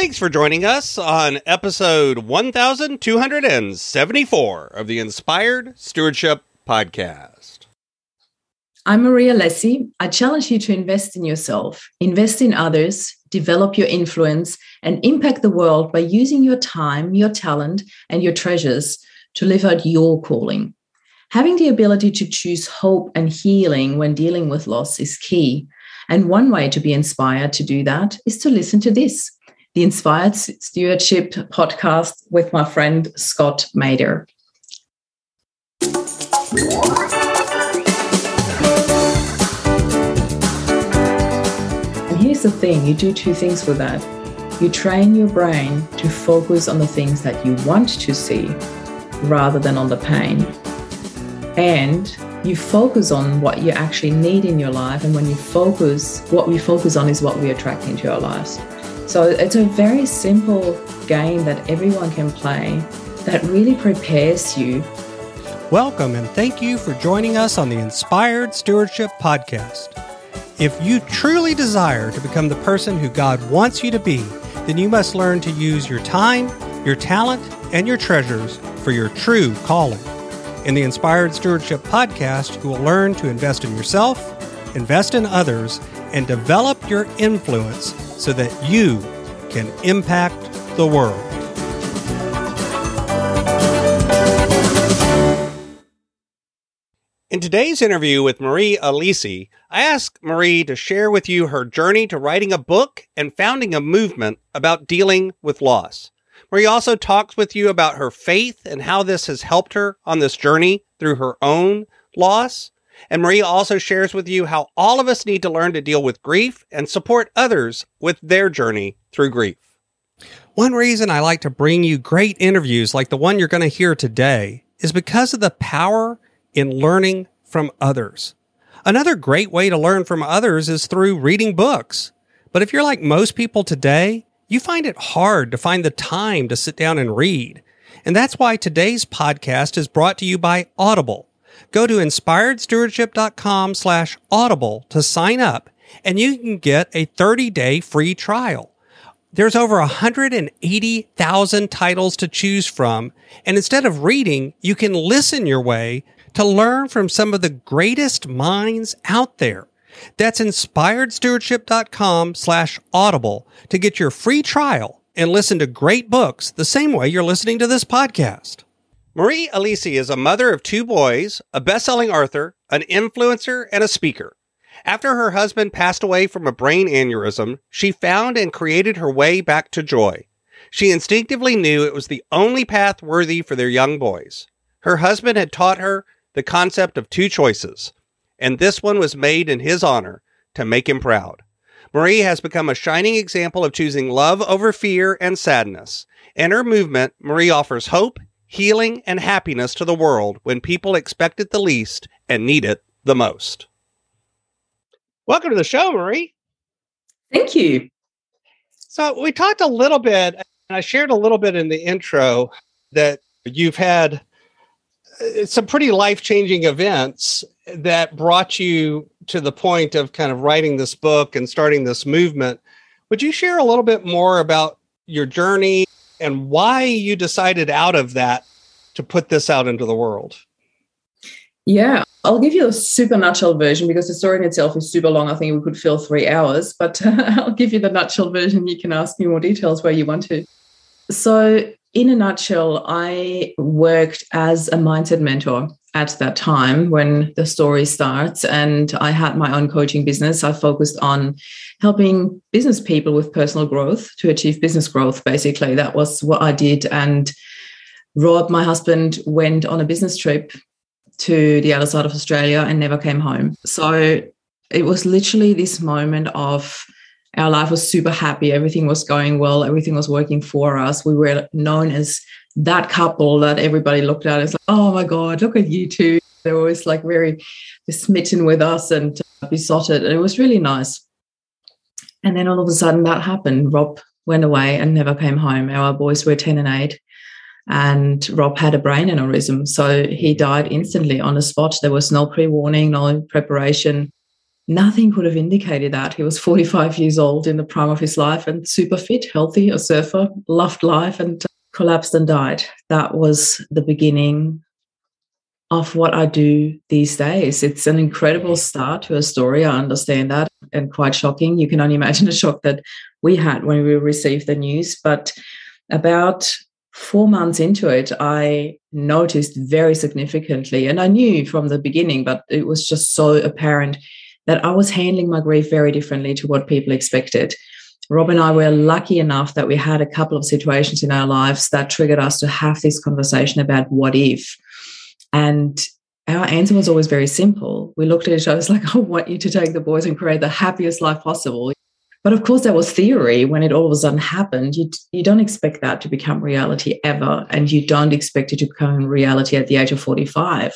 Thanks for joining us on episode 1274 of the Inspired Stewardship Podcast. I'm Marie Alessi. I challenge you to invest in yourself, invest in others, develop your influence, and impact the world by using your time, your talent, and your treasures to live out your calling. Having the ability to choose hope and healing when dealing with loss is key. And one way to be inspired to do that is to listen to this the Inspired Stewardship podcast with my friend Scott Maderer. And here's the thing you do two things with that. You train your brain to focus on the things that you want to see rather than on the pain. And you focus on what you actually need in your life. And when you focus, what we focus on is what we attract into our lives. So it's a very simple game that everyone can play that really prepares you. Welcome and thank you for joining us on the Inspired Stewardship Podcast. If you truly desire to become the person who God wants you to be, then you must learn to use your time, your talent, and your treasures for your true calling. In the Inspired Stewardship Podcast, you will learn to invest in yourself, invest in others, and develop your influence so that you can impact the world. In today's interview with Marie Alessi, I asked Marie to share with you her journey to writing a book and founding a movement about dealing with loss. Marie also talks with you about her faith and how this has helped her on this journey through her own loss. And Maria also shares with you how all of us need to learn to deal with grief and support others with their journey through grief. One reason I like to bring you great interviews like the one you're going to hear today is because of the power in learning from others. Another great way to learn from others is through reading books. But if you're like most people today, you find it hard to find the time to sit down and read. And that's why today's podcast is brought to you by Audible. Go to inspiredstewardship.com slash audible to sign up and you can get a 30 day free trial. There's over 180,000 titles to choose from. And instead of reading, you can listen your way to learn from some of the greatest minds out there. That's inspiredstewardship.com slash audible to get your free trial and listen to great books the same way you're listening to this podcast. Marie Alessi is a mother of two boys, a best-selling author, an influencer, and a speaker. After her husband passed away from a brain aneurysm, she found and created her way back to joy. She instinctively knew it was the only path worthy for their young boys. Her husband had taught her the concept of two choices, and this one was made in his honor to make him proud. Marie has become a shining example of choosing love over fear and sadness. In her movement, Marie offers hope healing, and happiness to the world when people expect it the least and need it the most. Welcome to the show, Marie. Thank you. So, we talked a little bit, and I shared a little bit in the intro that you've had uh, some pretty life changing events that brought you to the point of kind of writing this book and starting this movement. Would you share a little bit more about your journey and why you decided out of that to put this out into the world. Yeah, I'll give you a super nutshell version because the story in itself is super long. I think we could fill three hours, but I'll give you the nutshell version. You can ask me more details where you want to. So, in a nutshell, I worked as a mindset mentor at that time when the story starts, and I had my own coaching business. I focused on helping business people with personal growth to achieve business growth. Basically, that was what I did. And Rob, my husband, went on a business trip to the other side of Australia and never came home. So it was literally this moment of our life was super happy. Everything was going well. Everything was working for us. We were known as that couple that everybody looked at as like, oh my God, look at you two. They were always like very smitten with us and uh, besotted. And it was really nice. And then all of a sudden that happened. Rob went away and never came home. Our boys were 10 and 8. And Rob had a brain aneurysm. So he died instantly on the spot. There was no pre warning, no preparation, nothing could have indicated that. He was 45 years old in the prime of his life and super fit, healthy, a surfer, loved life, and uh, collapsed and died. That was the beginning of what I do these days. It's an incredible start to a story. I understand that and quite shocking. You can only imagine the shock that we had when we received the news. But about four months into it, I noticed very significantly, and I knew from the beginning, but it was just so apparent that I was handling my grief very differently to what people expected. Rob and I were lucky enough that we had a couple of situations in our lives that triggered us to have this conversation about what if and our answer was always very simple. We looked at each other, was like, I want you to take the boys and create the happiest life possible. But of course, that was theory. When it all of a sudden happened, you, you don't expect that to become reality ever. And you don't expect it to become reality at the age of 45.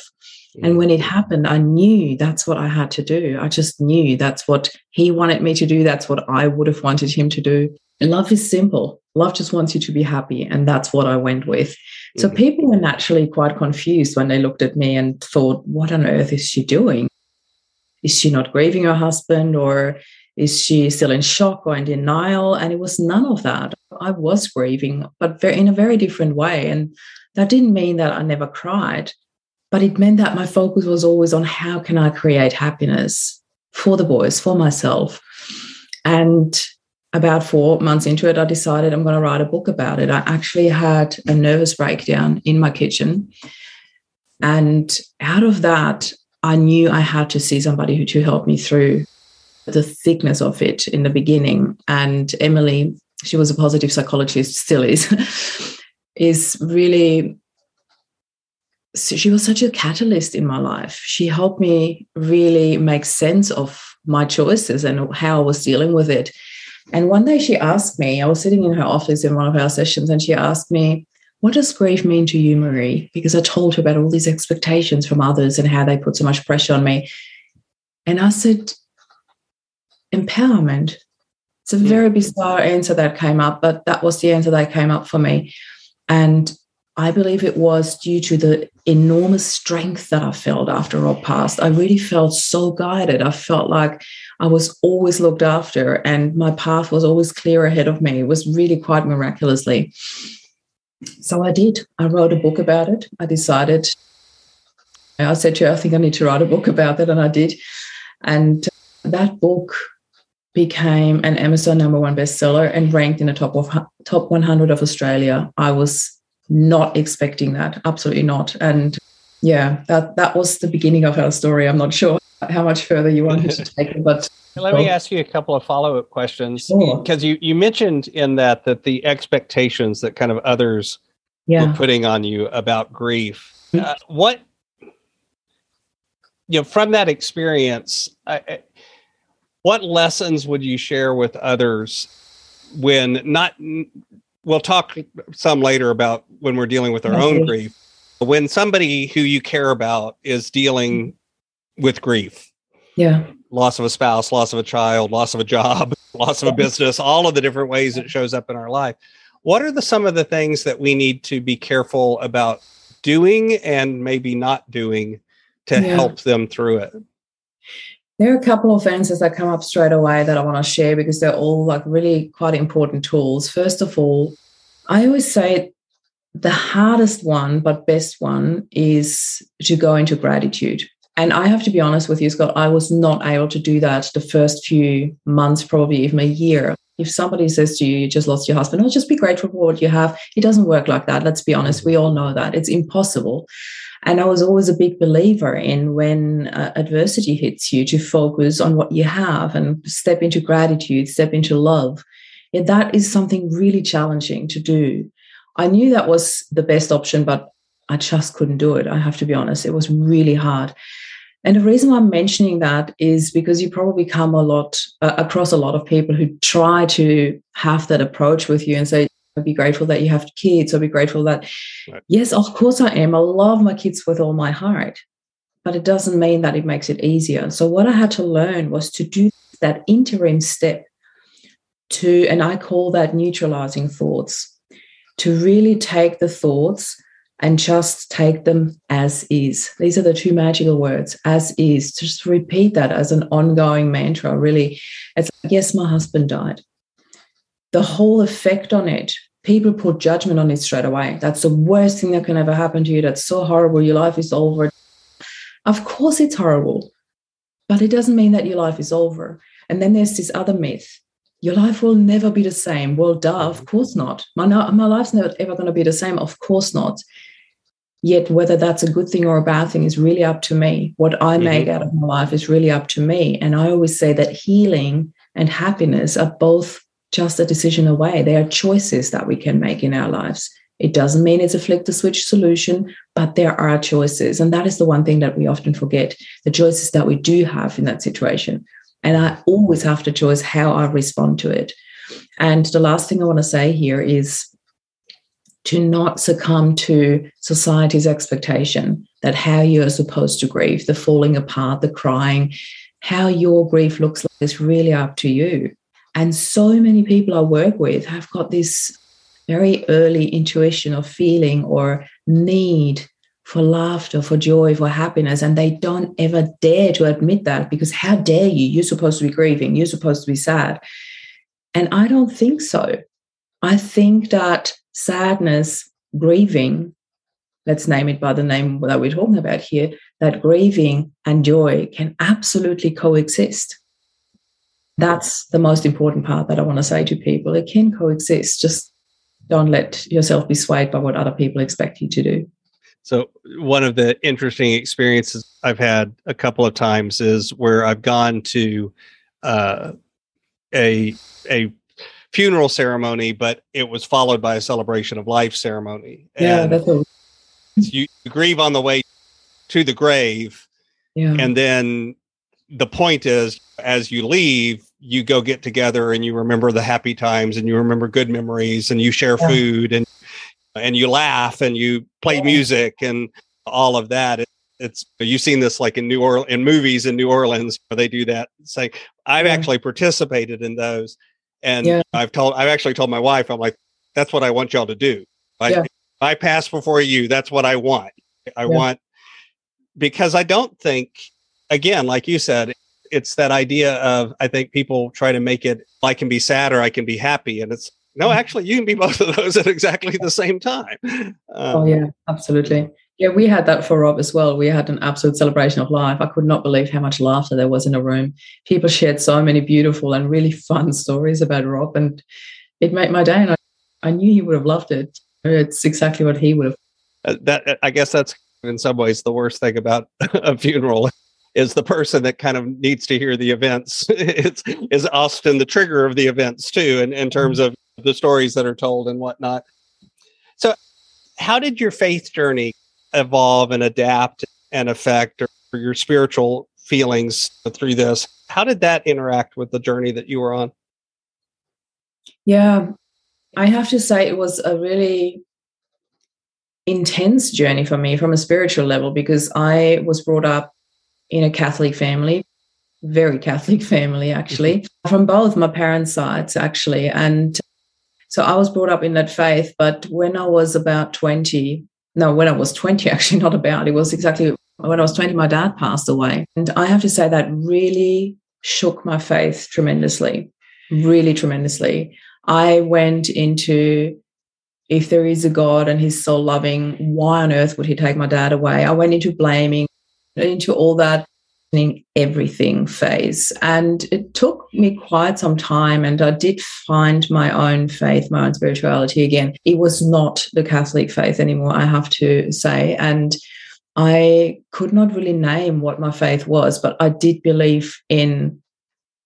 And when it happened, I knew that's what I had to do. I just knew that's what he wanted me to do. That's what I would have wanted him to do. And love is simple. Love just wants you to be happy. And that's what I went with. So mm-hmm. people were naturally quite confused when they looked at me and thought, what on earth is she doing? Is she not grieving her husband or is she still in shock or in denial? And it was none of that. I was grieving, but in a very different way. And that didn't mean that I never cried, but it meant that my focus was always on how can I create happiness for the boys, for myself. And about four months into it, I decided I'm going to write a book about it. I actually had a nervous breakdown in my kitchen. And out of that, I knew I had to see somebody who to help me through the thickness of it in the beginning. And Emily, she was a positive psychologist, still is, is really she was such a catalyst in my life. She helped me really make sense of my choices and how I was dealing with it. And one day she asked me, I was sitting in her office in one of our sessions, and she asked me, What does grief mean to you, Marie? Because I told her about all these expectations from others and how they put so much pressure on me. And I said, Empowerment. It's a mm. very bizarre answer that came up, but that was the answer that came up for me. And I believe it was due to the enormous strength that I felt after Rob passed. I really felt so guided. I felt like I was always looked after and my path was always clear ahead of me. It was really quite miraculously. So I did. I wrote a book about it. I decided, I said to her, I think I need to write a book about it, and I did. And that book became an Amazon number one bestseller and ranked in the top of top 100 of Australia. I was not expecting that, absolutely not. And yeah, that that was the beginning of our story. I'm not sure how much further you wanted to take it, but let me ask you a couple of follow-up questions because sure. you you mentioned in that that the expectations that kind of others yeah. were putting on you about grief. Mm-hmm. Uh, what you know from that experience, I, what lessons would you share with others when not? We'll talk some later about when we're dealing with our own grief. When somebody who you care about is dealing with grief. Yeah. Loss of a spouse, loss of a child, loss of a job, loss of a business, all of the different ways it shows up in our life. What are the some of the things that we need to be careful about doing and maybe not doing to yeah. help them through it? There are a couple of answers that come up straight away that I want to share because they're all like really quite important tools. First of all, I always say the hardest one, but best one, is to go into gratitude. And I have to be honest with you, Scott, I was not able to do that the first few months, probably even a year. If somebody says to you, you just lost your husband, oh, just be grateful for what you have. It doesn't work like that. Let's be honest. We all know that. It's impossible. And I was always a big believer in when uh, adversity hits you to focus on what you have and step into gratitude, step into love. Yeah, that is something really challenging to do. I knew that was the best option, but I just couldn't do it. I have to be honest. It was really hard. And the reason why I'm mentioning that is because you probably come a lot uh, across a lot of people who try to have that approach with you and say, be grateful that you have kids or be grateful that, right. yes, of course I am. I love my kids with all my heart, but it doesn't mean that it makes it easier. So, what I had to learn was to do that interim step to, and I call that neutralizing thoughts, to really take the thoughts and just take them as is. These are the two magical words as is. Just repeat that as an ongoing mantra. Really, it's like, yes, my husband died. The whole effect on it, people put judgment on it straight away. That's the worst thing that can ever happen to you. That's so horrible. Your life is over. Of course, it's horrible, but it doesn't mean that your life is over. And then there's this other myth your life will never be the same. Well, duh, of course not. My, my life's never ever going to be the same. Of course not. Yet, whether that's a good thing or a bad thing is really up to me. What I mm-hmm. make out of my life is really up to me. And I always say that healing and happiness are both just a decision away. They are choices that we can make in our lives. It doesn't mean it's a flick the switch solution, but there are choices. And that is the one thing that we often forget the choices that we do have in that situation. And I always have to choose how I respond to it. And the last thing I want to say here is to not succumb to society's expectation that how you're supposed to grieve, the falling apart, the crying, how your grief looks like is really up to you. And so many people I work with have got this very early intuition of feeling or need for laughter, for joy, for happiness. And they don't ever dare to admit that because how dare you? You're supposed to be grieving, you're supposed to be sad. And I don't think so. I think that sadness, grieving, let's name it by the name that we're talking about here, that grieving and joy can absolutely coexist. That's the most important part that I want to say to people. It can coexist. Just don't let yourself be swayed by what other people expect you to do. So, one of the interesting experiences I've had a couple of times is where I've gone to uh, a a funeral ceremony, but it was followed by a celebration of life ceremony. Yeah, and that's a- you grieve on the way to the grave, yeah. and then the point is, as you leave, you go get together and you remember the happy times and you remember good memories and you share yeah. food and and you laugh and you play music and all of that. It, it's you've seen this like in New Orleans in movies in New Orleans where they do that. Say, I've yeah. actually participated in those and yeah. I've told, I've actually told my wife, I'm like, that's what I want y'all to do. I, yeah. I pass before you. That's what I want. I want, because I don't think, again, like you said, it's that idea of, I think people try to make it, I can be sad or I can be happy. And it's, no, actually, you can be both of those at exactly the same time. Um, oh, yeah, absolutely. Yeah, we had that for Rob as well. We had an absolute celebration of life. I could not believe how much laughter there was in a room. People shared so many beautiful and really fun stories about Rob, and it made my day. And I, I knew he would have loved it. It's exactly what he would have. Uh, that I guess that's in some ways the worst thing about a funeral is the person that kind of needs to hear the events. it's is often the trigger of the events too, in, in terms mm-hmm. of the stories that are told and whatnot. So, how did your faith journey evolve and adapt and affect or your spiritual feelings through this how did that interact with the journey that you were on yeah i have to say it was a really intense journey for me from a spiritual level because i was brought up in a catholic family very catholic family actually mm-hmm. from both my parents sides actually and so i was brought up in that faith but when i was about 20 no, when I was 20, actually, not about. It was exactly when I was 20, my dad passed away. And I have to say that really shook my faith tremendously, really tremendously. I went into if there is a God and he's so loving, why on earth would he take my dad away? I went into blaming, into all that everything phase. And it took me quite some time, and I did find my own faith, my own spirituality again. It was not the Catholic faith anymore, I have to say. And I could not really name what my faith was, but I did believe in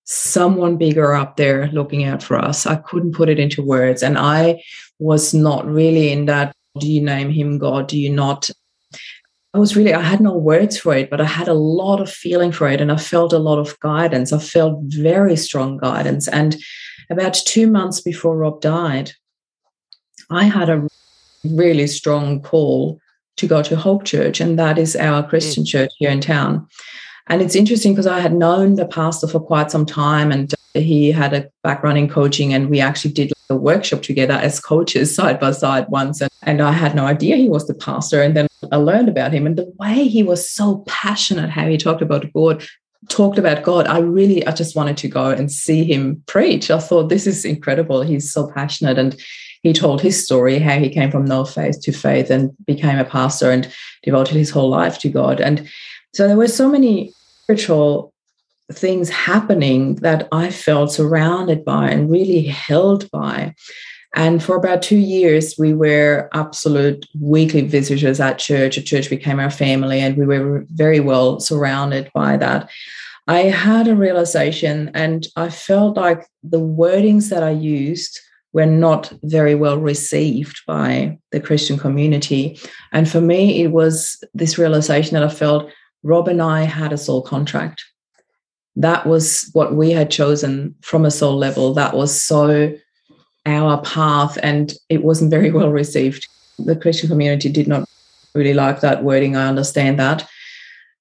someone bigger up there looking out for us. I couldn't put it into words. And I was not really in that do you name him God? Do you not? I was really, I had no words for it, but I had a lot of feeling for it and I felt a lot of guidance. I felt very strong guidance. And about two months before Rob died, I had a really strong call to go to Hope Church, and that is our Christian mm. church here in town. And it's interesting because I had known the pastor for quite some time and he had a background in coaching, and we actually did a workshop together as coaches side by side once. And And I had no idea he was the pastor. And then I learned about him and the way he was so passionate, how he talked about God, talked about God. I really, I just wanted to go and see him preach. I thought, this is incredible. He's so passionate. And he told his story, how he came from no faith to faith and became a pastor and devoted his whole life to God. And so there were so many spiritual things happening that I felt surrounded by and really held by. And for about two years, we were absolute weekly visitors at church. A church became our family, and we were very well surrounded by that. I had a realization, and I felt like the wordings that I used were not very well received by the Christian community. And for me, it was this realization that I felt Rob and I had a soul contract. That was what we had chosen from a soul level. That was so our path, and it wasn't very well received. The Christian community did not really like that wording. I understand that.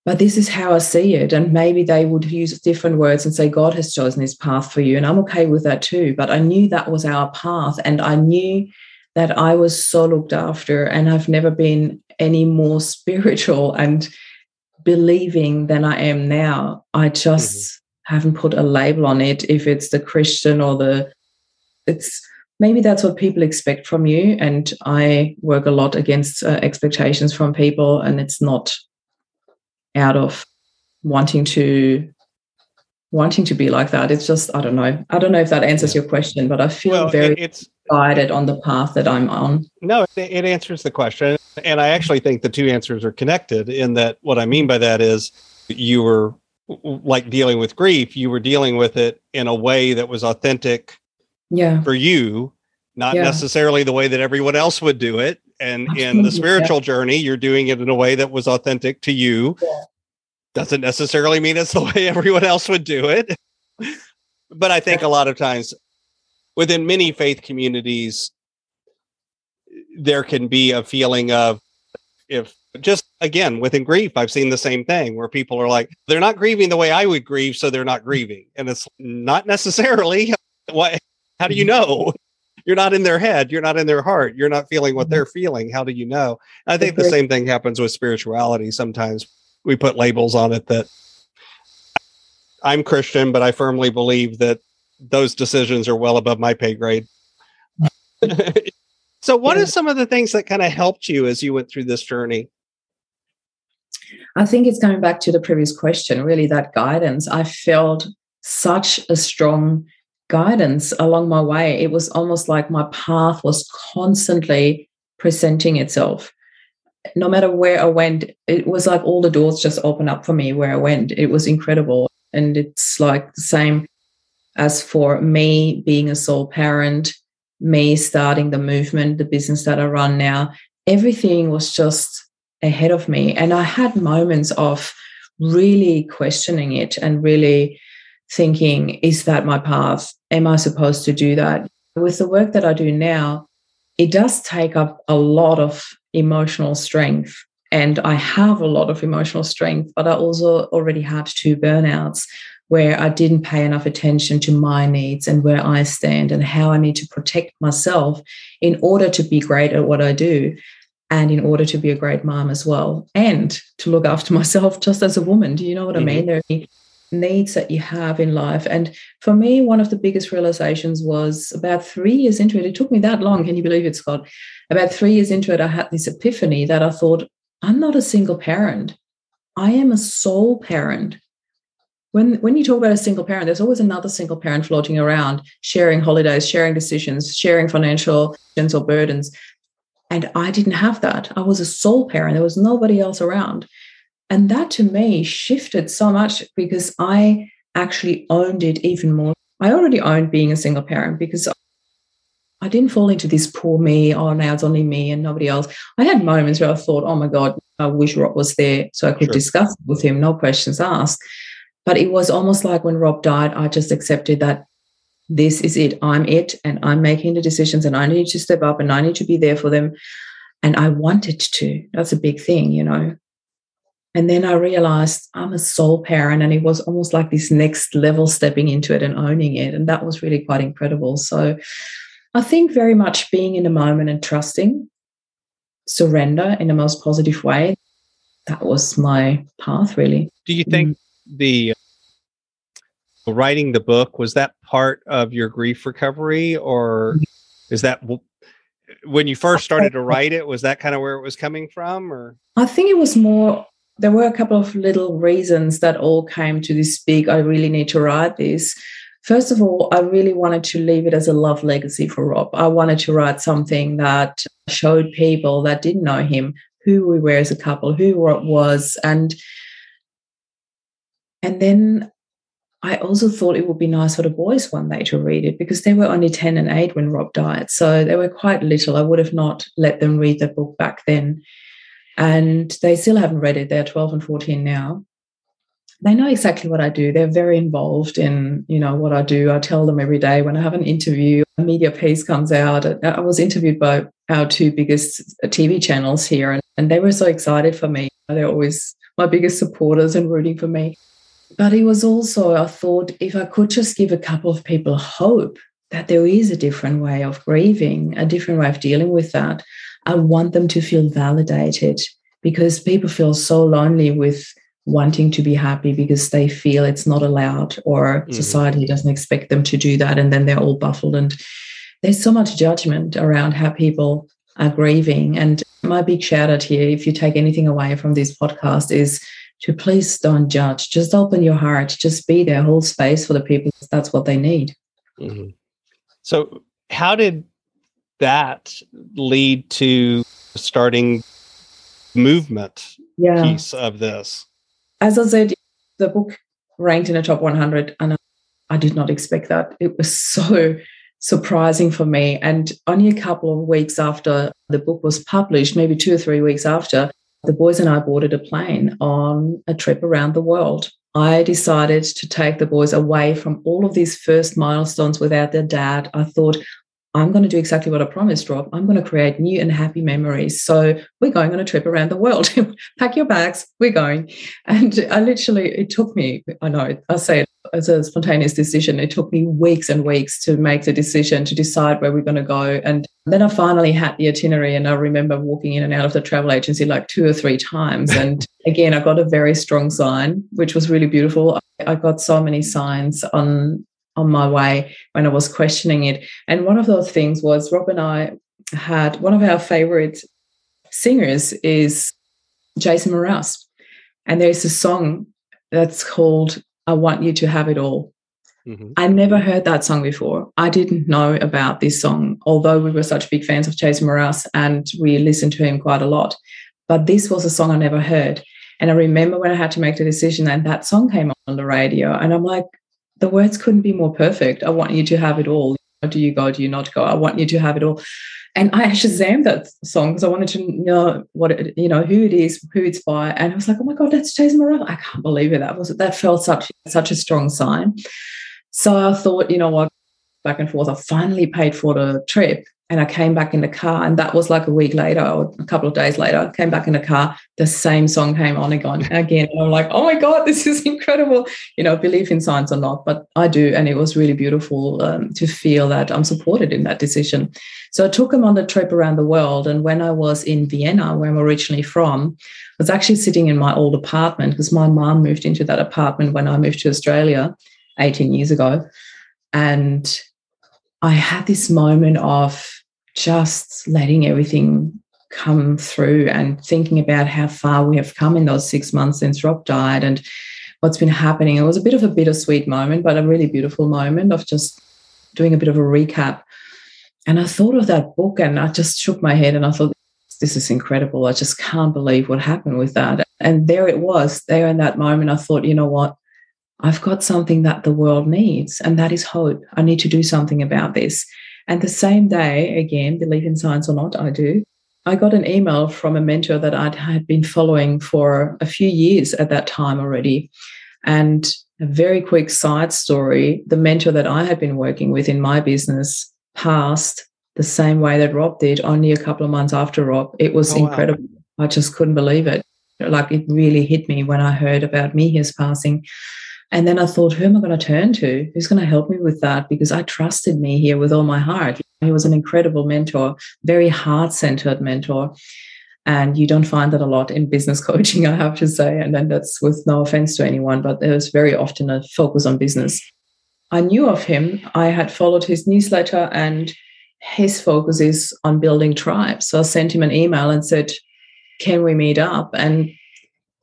But this is how I see it. And maybe they would use different words and say, God has chosen this path for you. And I'm okay with that too. But I knew that was our path. And I knew that I was so looked after. And I've never been any more spiritual and believing than I am now. I just mm-hmm. haven't put a label on it if it's the Christian or the it's maybe that's what people expect from you and i work a lot against uh, expectations from people and it's not out of wanting to wanting to be like that. It's just i don't know. I don't know if that answers your question but i feel well, very it's guided on the path that i'm on. No it, it answers the question and i actually think the two answers are connected in that what i mean by that is you were like dealing with grief you were dealing with it in a way that was authentic yeah for you not yeah. necessarily the way that everyone else would do it and in the spiritual yeah. journey you're doing it in a way that was authentic to you yeah. doesn't necessarily mean it's the way everyone else would do it but i think a lot of times within many faith communities there can be a feeling of if just again within grief i've seen the same thing where people are like they're not grieving the way i would grieve so they're not grieving and it's not necessarily what how do you mm-hmm. know? You're not in their head. You're not in their heart. You're not feeling what mm-hmm. they're feeling. How do you know? I think the same thing happens with spirituality. Sometimes we put labels on it that I'm Christian, but I firmly believe that those decisions are well above my pay grade. so, what yeah. are some of the things that kind of helped you as you went through this journey? I think it's going back to the previous question, really, that guidance. I felt such a strong guidance along my way. It was almost like my path was constantly presenting itself. No matter where I went, it was like all the doors just opened up for me where I went. It was incredible. And it's like the same as for me being a soul parent, me starting the movement, the business that I run now. Everything was just ahead of me. And I had moments of really questioning it and really thinking, is that my path? Am I supposed to do that? With the work that I do now, it does take up a lot of emotional strength. And I have a lot of emotional strength, but I also already had two burnouts where I didn't pay enough attention to my needs and where I stand and how I need to protect myself in order to be great at what I do and in order to be a great mom as well and to look after myself just as a woman. Do you know what mm-hmm. I mean? There needs that you have in life. And for me, one of the biggest realizations was about three years into it. It took me that long. Can you believe it, Scott? About three years into it, I had this epiphany that I thought, I'm not a single parent. I am a sole parent. When, when you talk about a single parent, there's always another single parent floating around, sharing holidays, sharing decisions, sharing financial or burdens. And I didn't have that. I was a sole parent. There was nobody else around. And that to me shifted so much because I actually owned it even more. I already owned being a single parent because I didn't fall into this poor me, oh, now it's only me and nobody else. I had moments where I thought, oh my God, I wish Rob was there so I could sure. discuss it with him, no questions asked. But it was almost like when Rob died, I just accepted that this is it. I'm it and I'm making the decisions and I need to step up and I need to be there for them. And I wanted to. That's a big thing, you know. And then I realized I'm a soul parent, and it was almost like this next level stepping into it and owning it. And that was really quite incredible. So I think very much being in the moment and trusting surrender in the most positive way. That was my path, really. Do you think mm-hmm. the uh, writing the book was that part of your grief recovery, or mm-hmm. is that when you first started to write it? Was that kind of where it was coming from, or? I think it was more. There were a couple of little reasons that all came to this big. I really need to write this. First of all, I really wanted to leave it as a love legacy for Rob. I wanted to write something that showed people that didn't know him who we were as a couple, who Rob was, and and then I also thought it would be nice for the boys one day to read it because they were only 10 and 8 when Rob died. So they were quite little. I would have not let them read the book back then. And they still haven't read it. They're 12 and 14 now they know exactly what I do. They're very involved in, you know, what I do. I tell them every day when I have an interview, a media piece comes out. I was interviewed by our two biggest TV channels here, and, and they were so excited for me. They're always my biggest supporters and rooting for me. But it was also, I thought, if I could just give a couple of people hope that there is a different way of grieving, a different way of dealing with that, I want them to feel validated because people feel so lonely with wanting to be happy because they feel it's not allowed or mm-hmm. society doesn't expect them to do that and then they're all baffled. And there's so much judgment around how people are grieving. And my big shout out here if you take anything away from this podcast is to please don't judge. Just open your heart. Just be there. Hold space for the people. That's what they need. Mm-hmm. so how did that lead to starting movement yeah. piece of this as I said, the book ranked in the top 100, and I did not expect that. It was so surprising for me. And only a couple of weeks after the book was published, maybe two or three weeks after, the boys and I boarded a plane on a trip around the world. I decided to take the boys away from all of these first milestones without their dad. I thought I'm going to do exactly what I promised, Rob. I'm going to create new and happy memories. So we're going on a trip around the world. Pack your bags, we're going. And I literally, it took me, I know, I say it as a spontaneous decision. It took me weeks and weeks to make the decision to decide where we're going to go. And then I finally had the itinerary. And I remember walking in and out of the travel agency like two or three times. And again, I got a very strong sign, which was really beautiful. I got so many signs on on my way when I was questioning it. And one of those things was Rob and I had one of our favorite singers is Jason Mraz. And there's a song that's called I Want You to Have It All. Mm-hmm. I never heard that song before. I didn't know about this song, although we were such big fans of Jason Mraz and we listened to him quite a lot. But this was a song I never heard. And I remember when I had to make the decision and that song came on the radio. And I'm like, the words couldn't be more perfect. I want you to have it all. Do you go? Do you not go? I want you to have it all. And I shazammed that song because I wanted to know what it, you know, who it is, who it's by. And I was like, oh my God, that's Jason Mraz. I can't believe it. That was that felt such such a strong sign. So I thought, you know what, back and forth. I finally paid for the trip and I came back in the car, and that was like a week later or a couple of days later. I came back in the car, the same song came on again. Again, and I'm like, oh my god, this is incredible. You know, believe in science or not, but I do, and it was really beautiful um, to feel that I'm supported in that decision. So I took him on the trip around the world, and when I was in Vienna, where I'm originally from, I was actually sitting in my old apartment because my mom moved into that apartment when I moved to Australia 18 years ago, and I had this moment of just letting everything come through and thinking about how far we have come in those six months since Rob died and what's been happening. It was a bit of a bittersweet moment, but a really beautiful moment of just doing a bit of a recap. And I thought of that book and I just shook my head and I thought, this is incredible. I just can't believe what happened with that. And there it was, there in that moment, I thought, you know what? I've got something that the world needs, and that is hope. I need to do something about this. And the same day, again, believe in science or not, I do. I got an email from a mentor that I had been following for a few years at that time already. And a very quick side story the mentor that I had been working with in my business passed the same way that Rob did, only a couple of months after Rob. It was oh, incredible. Wow. I just couldn't believe it. Like it really hit me when I heard about Miha's passing. And then I thought, who am I going to turn to? Who's going to help me with that? Because I trusted Miha with all my heart. He was an incredible mentor, very heart centered mentor. And you don't find that a lot in business coaching, I have to say. And then that's with no offense to anyone, but there's very often a focus on business. I knew of him. I had followed his newsletter and his focus is on building tribes. So I sent him an email and said, Can we meet up? And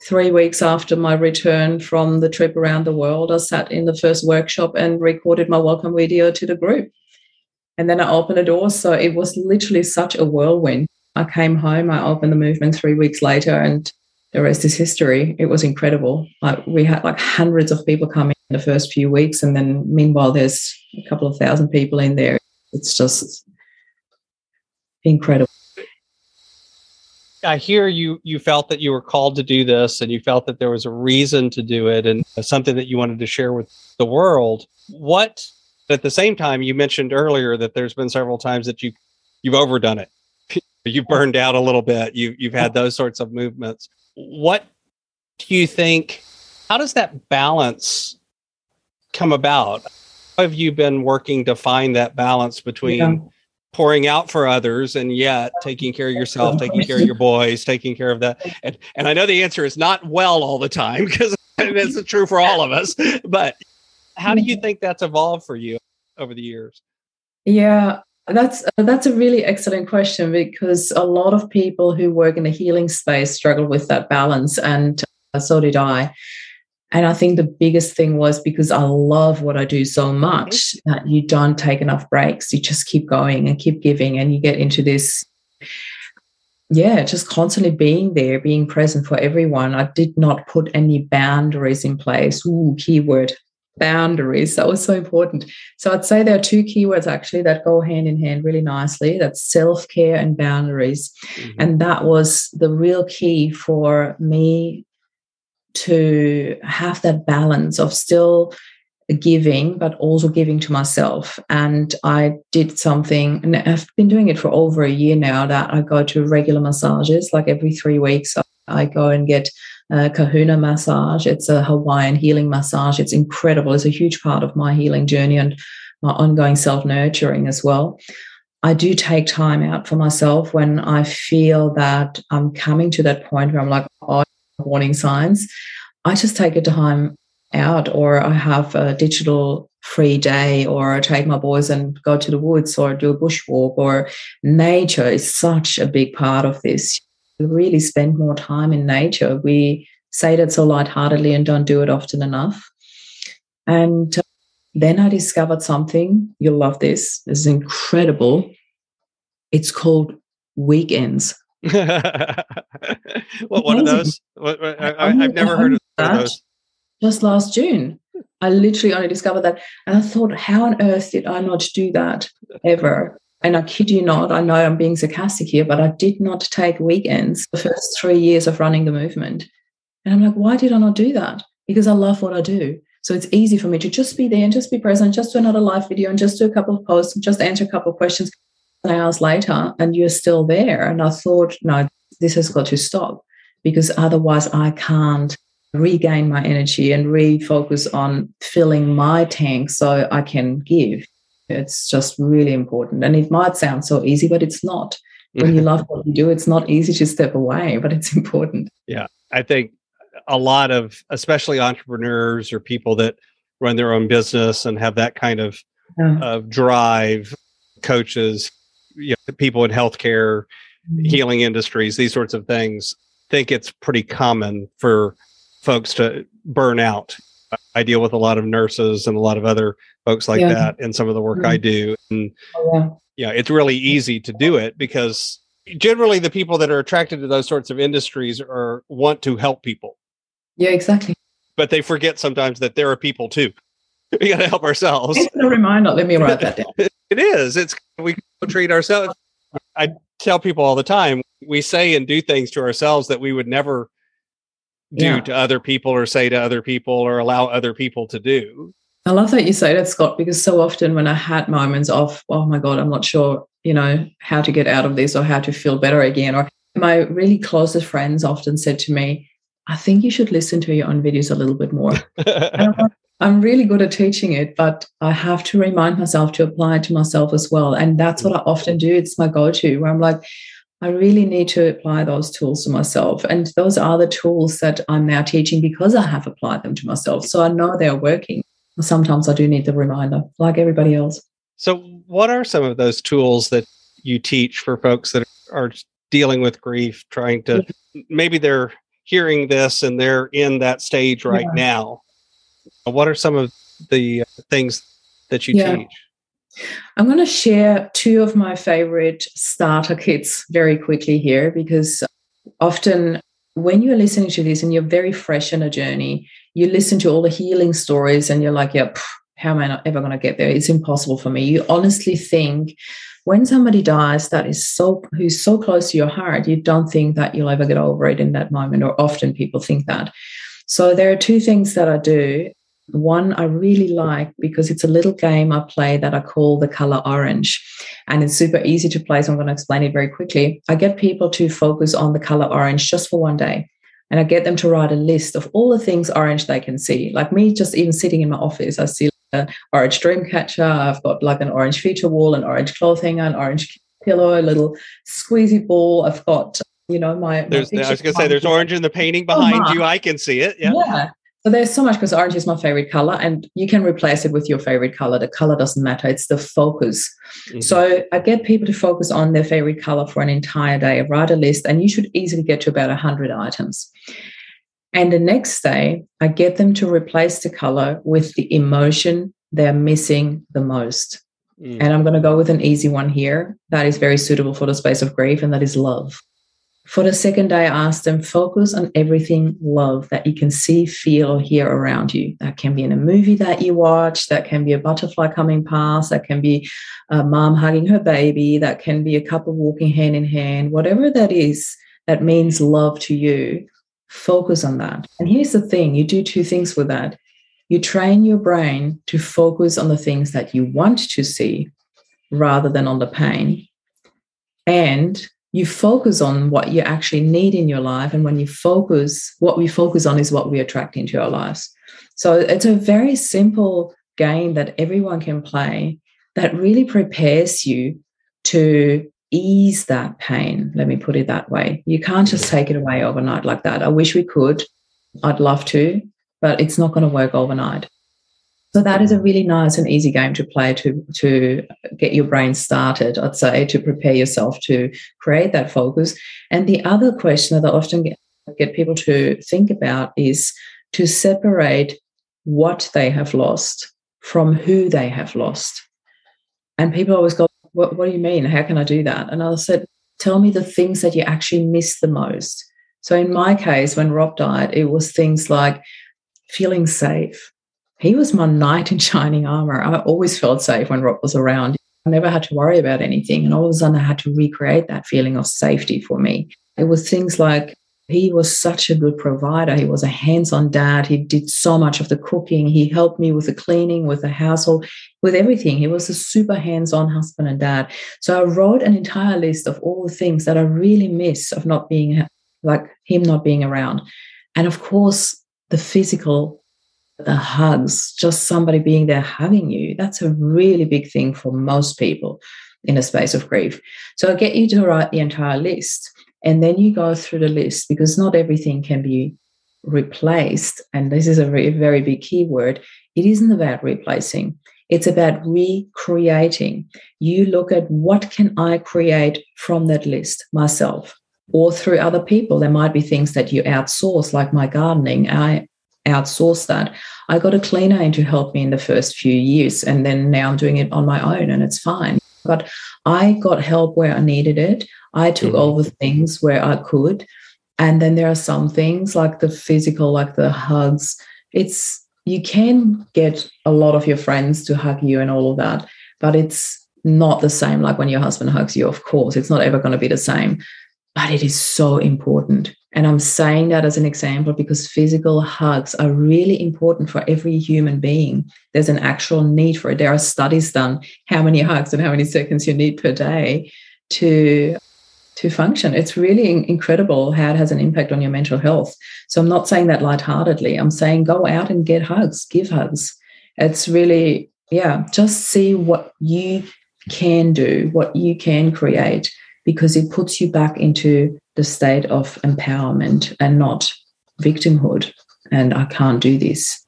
three weeks after my return from the trip around the world, I sat in the first workshop and recorded my welcome video to the group. And then I opened the door. So it was literally such a whirlwind. I came home, I opened the movement three weeks later, and the rest is history. It was incredible. Like we had like hundreds of people come in the first few weeks, and then meanwhile, there's a couple of thousand people in there. It's just incredible. I hear you you felt that you were called to do this and you felt that there was a reason to do it and something that you wanted to share with the world. What at the same time you mentioned earlier that there's been several times that you you've overdone it. You've burned out a little bit. You you've had those sorts of movements. What do you think how does that balance come about? How have you been working to find that balance between yeah pouring out for others and yet taking care of yourself taking care of your boys taking care of that. And, and i know the answer is not well all the time because it's true for all of us but how do you think that's evolved for you over the years? Yeah that's that's a really excellent question because a lot of people who work in the healing space struggle with that balance and uh, so did i and I think the biggest thing was because I love what I do so much that you don't take enough breaks. You just keep going and keep giving, and you get into this, yeah, just constantly being there, being present for everyone. I did not put any boundaries in place. Ooh, keyword boundaries. That was so important. So I'd say there are two keywords actually that go hand in hand really nicely. That's self care and boundaries. Mm-hmm. And that was the real key for me to have that balance of still giving, but also giving to myself. And I did something, and I've been doing it for over a year now that I go to regular massages, like every three weeks. I go and get a kahuna massage. It's a Hawaiian healing massage. It's incredible. It's a huge part of my healing journey and my ongoing self nurturing as well. I do take time out for myself when I feel that I'm coming to that point where I'm like, warning signs, I just take a time out or I have a digital free day or I take my boys and go to the woods or do a bushwalk or nature is such a big part of this. We really spend more time in nature. We say that so lightheartedly and don't do it often enough. And uh, then I discovered something. You'll love this. This is incredible. It's called weekends. what one of those? What, what, I, have never heard of those. Just last June, I literally only discovered that, and I thought, how on earth did I not do that ever? And I kid you not, I know I'm being sarcastic here, but I did not take weekends the first three years of running the movement. And I'm like, why did I not do that? Because I love what I do. So it's easy for me to just be there and just be present, just do another live video and just do a couple of posts and just answer a couple of questions hours later and you're still there. And I thought, no, this has got to stop because otherwise I can't regain my energy and refocus on filling my tank so I can give. It's just really important. And it might sound so easy, but it's not. When you love what you do, it's not easy to step away, but it's important. Yeah. I think a lot of, especially entrepreneurs or people that run their own business and have that kind of, yeah. of drive, coaches, you know, people in healthcare, mm-hmm. healing industries, these sorts of things, think it's pretty common for folks to burn out. I deal with a lot of nurses and a lot of other folks like yeah. that in some of the work mm-hmm. I do. And oh, yeah. yeah, it's really easy to do it because generally the people that are attracted to those sorts of industries are want to help people. Yeah, exactly. But they forget sometimes that there are people too. we got to help ourselves. It's a reminder. Let me write that down. it is. It's we treat ourselves. I tell people all the time. We say and do things to ourselves that we would never do yeah. to other people or say to other people or allow other people to do. I love that you say that, Scott, because so often when I had moments of, oh my God, I'm not sure, you know, how to get out of this or how to feel better again, or my really closest friends often said to me, I think you should listen to your own videos a little bit more. I'm really good at teaching it, but I have to remind myself to apply it to myself as well. And that's what I mm. often do. It's my go to where I'm like, I really need to apply those tools to myself. And those are the tools that I'm now teaching because I have applied them to myself. So I know they're working. Sometimes I do need the reminder, like everybody else. So, what are some of those tools that you teach for folks that are dealing with grief, trying to maybe they're hearing this and they're in that stage right yeah. now? What are some of the uh, things that you yeah. teach? I'm going to share two of my favorite starter kits very quickly here because often when you're listening to this and you're very fresh in a journey, you listen to all the healing stories and you're like, yeah, how am I not ever going to get there? It's impossible for me. You honestly think when somebody dies that is so who's so close to your heart, you don't think that you'll ever get over it in that moment, or often people think that. So there are two things that I do one I really like because it's a little game I play that I call the color orange. And it's super easy to play. So I'm going to explain it very quickly. I get people to focus on the color orange just for one day. And I get them to write a list of all the things orange they can see. Like me, just even sitting in my office, I see an orange dream catcher. I've got like an orange feature wall, an orange clothing, an orange pillow, a little squeezy ball. I've got you know my, there's I was gonna say there's orange in the painting oh behind oh, you. I can see it. Yeah. Yeah. So there's so much because orange is my favorite color, and you can replace it with your favorite color. The color doesn't matter, it's the focus. Mm-hmm. So I get people to focus on their favorite color for an entire day, write a list, and you should easily get to about 100 items. And the next day, I get them to replace the color with the emotion they're missing the most. Mm. And I'm going to go with an easy one here that is very suitable for the space of grief, and that is love. For the second day, I asked them focus on everything love that you can see, feel, or hear around you. That can be in a movie that you watch, that can be a butterfly coming past, that can be a mom hugging her baby, that can be a couple walking hand in hand, whatever that is that means love to you. Focus on that. And here's the thing you do two things with that. You train your brain to focus on the things that you want to see rather than on the pain. And you focus on what you actually need in your life. And when you focus, what we focus on is what we attract into our lives. So it's a very simple game that everyone can play that really prepares you to ease that pain. Let me put it that way. You can't just take it away overnight like that. I wish we could. I'd love to, but it's not going to work overnight. So that is a really nice and easy game to play to to get your brain started. I'd say to prepare yourself to create that focus. And the other question that I often get, get people to think about is to separate what they have lost from who they have lost. And people always go, what, what do you mean? How can I do that? And I said, tell me the things that you actually miss the most. So in my case, when Rob died, it was things like feeling safe, he was my knight in shining armor. I always felt safe when Rob was around. I never had to worry about anything. And all of a sudden, I had to recreate that feeling of safety for me. It was things like he was such a good provider. He was a hands on dad. He did so much of the cooking. He helped me with the cleaning, with the household, with everything. He was a super hands on husband and dad. So I wrote an entire list of all the things that I really miss of not being like him not being around. And of course, the physical the hugs, just somebody being there hugging you, that's a really big thing for most people in a space of grief. So I get you to write the entire list and then you go through the list because not everything can be replaced. And this is a very, very big keyword. It isn't about replacing. It's about recreating. You look at what can I create from that list myself or through other people. There might be things that you outsource, like my gardening. I outsource that. I got a cleaner in to help me in the first few years, and then now I'm doing it on my own, and it's fine. But I got help where I needed it. I took mm-hmm. over things where I could. And then there are some things like the physical, like the hugs. It's you can get a lot of your friends to hug you and all of that, but it's not the same like when your husband hugs you, of course. It's not ever going to be the same. But it is so important. And I'm saying that as an example because physical hugs are really important for every human being. There's an actual need for it. There are studies done how many hugs and how many seconds you need per day to to function. It's really incredible how it has an impact on your mental health. So I'm not saying that lightheartedly. I'm saying go out and get hugs, give hugs. It's really, yeah, just see what you can do, what you can create because it puts you back into the state of empowerment and not victimhood. And I can't do this.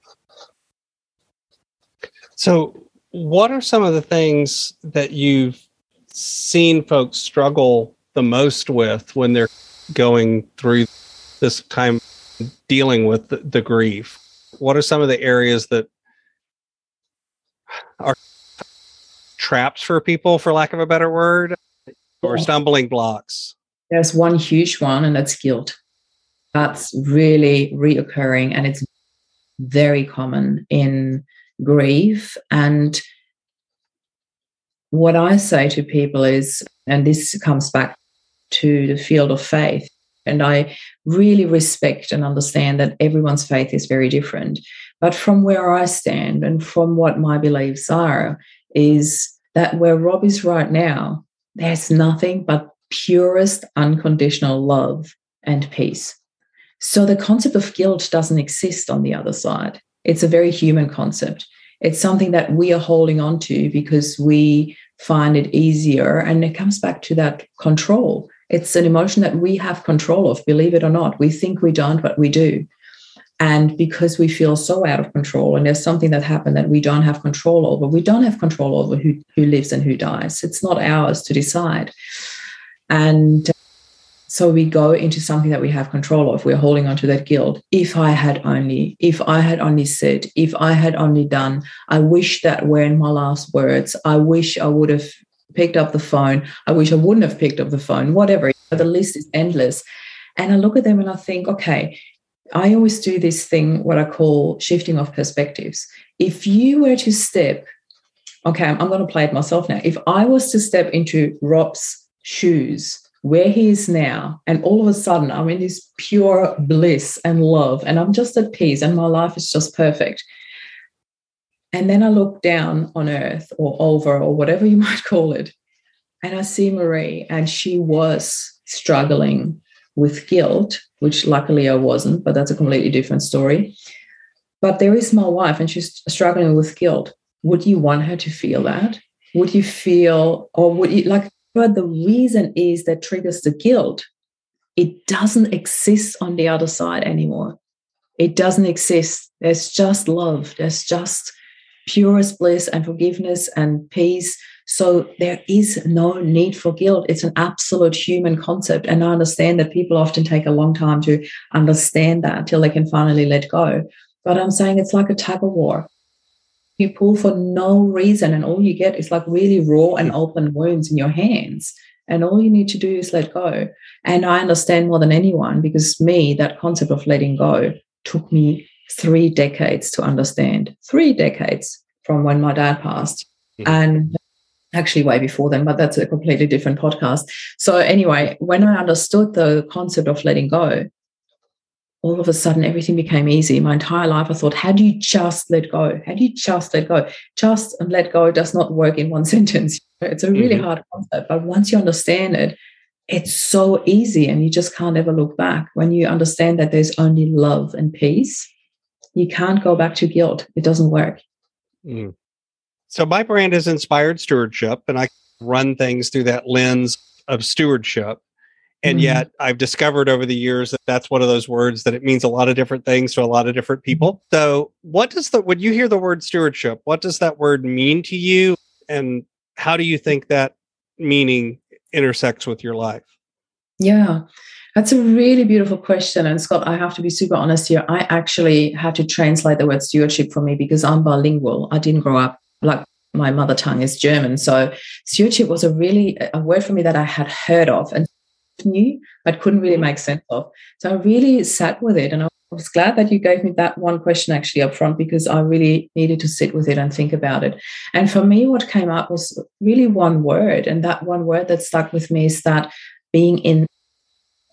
So, what are some of the things that you've seen folks struggle the most with when they're going through this time dealing with the, the grief? What are some of the areas that are traps for people, for lack of a better word, or stumbling blocks? There's one huge one, and that's guilt. That's really reoccurring, and it's very common in grief. And what I say to people is, and this comes back to the field of faith, and I really respect and understand that everyone's faith is very different. But from where I stand and from what my beliefs are, is that where Rob is right now, there's nothing but purest unconditional love and peace. So the concept of guilt doesn't exist on the other side. It's a very human concept. It's something that we are holding on to because we find it easier. And it comes back to that control. It's an emotion that we have control of, believe it or not. We think we don't, but we do. And because we feel so out of control, and there's something that happened that we don't have control over, we don't have control over who, who lives and who dies. It's not ours to decide. And so we go into something that we have control of. We're holding on to that guilt. If I had only, if I had only said, if I had only done, I wish that were in my last words. I wish I would have picked up the phone. I wish I wouldn't have picked up the phone, whatever. The list is endless. And I look at them and I think, okay, I always do this thing, what I call shifting of perspectives. If you were to step, okay, I'm, I'm going to play it myself now. If I was to step into Rob's shoes, where he is now, and all of a sudden I'm in this pure bliss and love, and I'm just at peace, and my life is just perfect. And then I look down on earth or over or whatever you might call it, and I see Marie, and she was struggling with guilt, which luckily I wasn't, but that's a completely different story. But there is my wife, and she's struggling with guilt. Would you want her to feel that? Would you feel, or would you like, but the reason is that triggers the guilt, it doesn't exist on the other side anymore. It doesn't exist. There's just love. There's just purest bliss and forgiveness and peace so there is no need for guilt. It's an absolute human concept. And I understand that people often take a long time to understand that until they can finally let go. But I'm saying it's like a tug of war. You pull for no reason, and all you get is like really raw and open wounds in your hands. And all you need to do is let go. And I understand more than anyone because me, that concept of letting go took me three decades to understand. Three decades from when my dad passed. Mm-hmm. And actually way before then, but that's a completely different podcast. So, anyway, when I understood the concept of letting go, all of a sudden everything became easy. My entire life, I thought, how do you just let go? How do you just let go? Just and let go does not work in one sentence. It's a really mm-hmm. hard concept, but once you understand it, it's so easy and you just can't ever look back. When you understand that there's only love and peace, you can't go back to guilt. It doesn't work. Mm. So my brand is inspired stewardship, and I run things through that lens of stewardship. And mm-hmm. yet, I've discovered over the years that that's one of those words that it means a lot of different things to a lot of different people. So, what does the when you hear the word stewardship, what does that word mean to you, and how do you think that meaning intersects with your life? Yeah, that's a really beautiful question. And Scott, I have to be super honest here. I actually had to translate the word stewardship for me because I'm bilingual. I didn't grow up like my mother tongue is German. So stewardship was a really a word for me that I had heard of and knew but couldn't really make sense of. So I really sat with it and I was glad that you gave me that one question actually up front because I really needed to sit with it and think about it. And for me, what came up was really one word. And that one word that stuck with me is that being in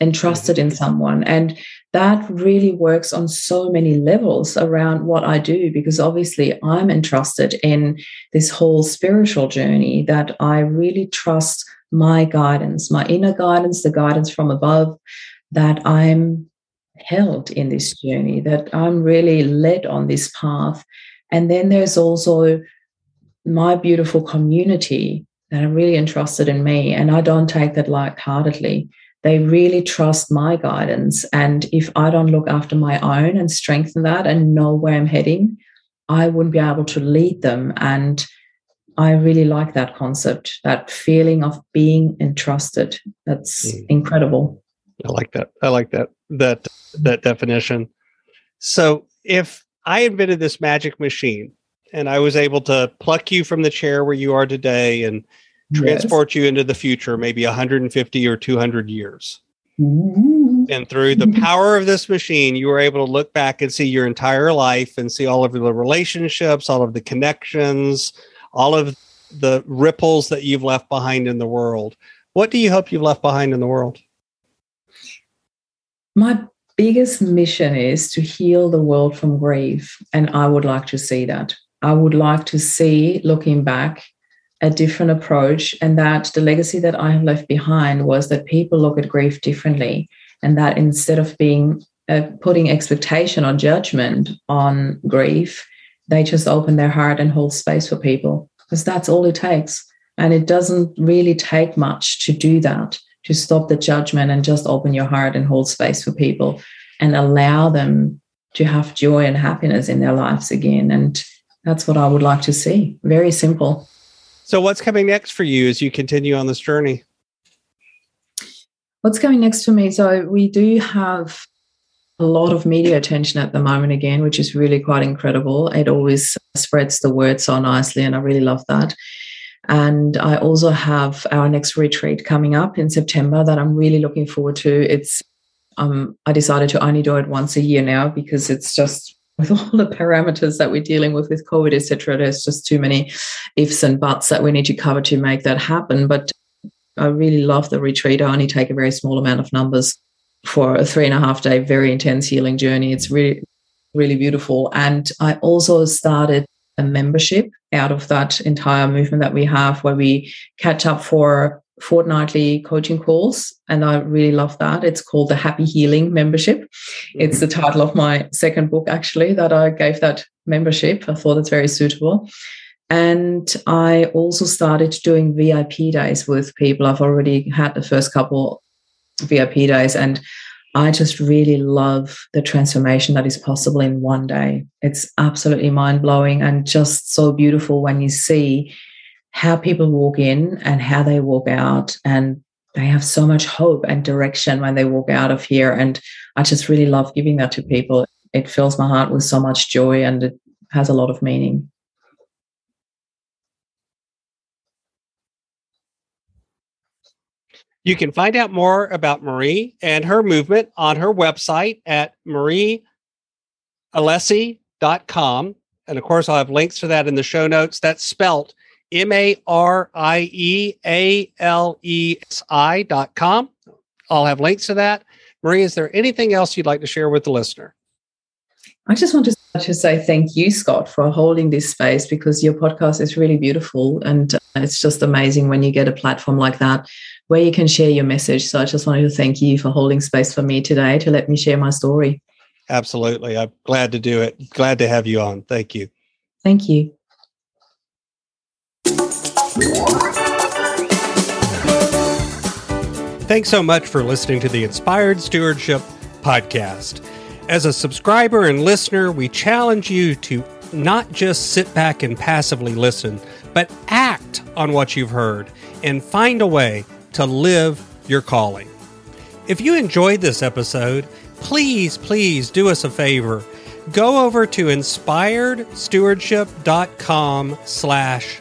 entrusted in mm-hmm. someone. And that really works on so many levels around what I do, because obviously I'm entrusted in this whole spiritual journey that I really trust my guidance, my inner guidance, the guidance from above, that I'm held in this journey, that I'm really led on this path. And then there's also my beautiful community that are really entrusted in me. And I don't take that lightheartedly. They really trust my guidance. And if I don't look after my own and strengthen that and know where I'm heading, I wouldn't be able to lead them. And I really like that concept, that feeling of being entrusted. That's mm. incredible. I like that. I like that that that definition. So if I invented this magic machine and I was able to pluck you from the chair where you are today and transport yes. you into the future, maybe 150 or 200 years. And through the power of this machine, you were able to look back and see your entire life and see all of the relationships, all of the connections, all of the ripples that you've left behind in the world. What do you hope you've left behind in the world? My biggest mission is to heal the world from grief. And I would like to see that. I would like to see, looking back, a different approach, and that the legacy that I have left behind was that people look at grief differently, and that instead of being uh, putting expectation or judgment on grief, they just open their heart and hold space for people because that's all it takes. And it doesn't really take much to do that, to stop the judgment and just open your heart and hold space for people and allow them to have joy and happiness in their lives again. And that's what I would like to see. Very simple. So, what's coming next for you as you continue on this journey? What's coming next for me? So, we do have a lot of media attention at the moment again, which is really quite incredible. It always spreads the word so nicely, and I really love that. And I also have our next retreat coming up in September that I'm really looking forward to. It's um, I decided to only do it once a year now because it's just with all the parameters that we're dealing with with COVID, etc. There's just too many ifs and buts that we need to cover to make that happen. But I really love the retreat. I only take a very small amount of numbers for a three and a half day, very intense healing journey. It's really, really beautiful. And I also started a membership out of that entire movement that we have where we catch up for fortnightly coaching calls and i really love that. It's called the happy healing membership. It's the mm-hmm. title of my second book actually that i gave that membership. I thought it's very suitable. And i also started doing vip days with people. I've already had the first couple vip days and i just really love the transformation that is possible in one day. It's absolutely mind-blowing and just so beautiful when you see how people walk in and how they walk out and they have so much hope and direction when they walk out of here and i just really love giving that to people it fills my heart with so much joy and it has a lot of meaning You can find out more about Marie and her movement on her website at mariealessi.com. And of course, I'll have links to that in the show notes. That's spelt M A R I E A L E S I dot com. I'll have links to that. Marie, is there anything else you'd like to share with the listener? I just want to to say thank you, Scott, for holding this space because your podcast is really beautiful. And uh, it's just amazing when you get a platform like that where you can share your message. So I just wanted to thank you for holding space for me today to let me share my story. Absolutely. I'm glad to do it. Glad to have you on. Thank you. Thank you. Thanks so much for listening to the Inspired Stewardship Podcast. As a subscriber and listener, we challenge you to not just sit back and passively listen, but act on what you've heard and find a way to live your calling. If you enjoyed this episode, please, please do us a favor. Go over to inspiredstewardship.com slash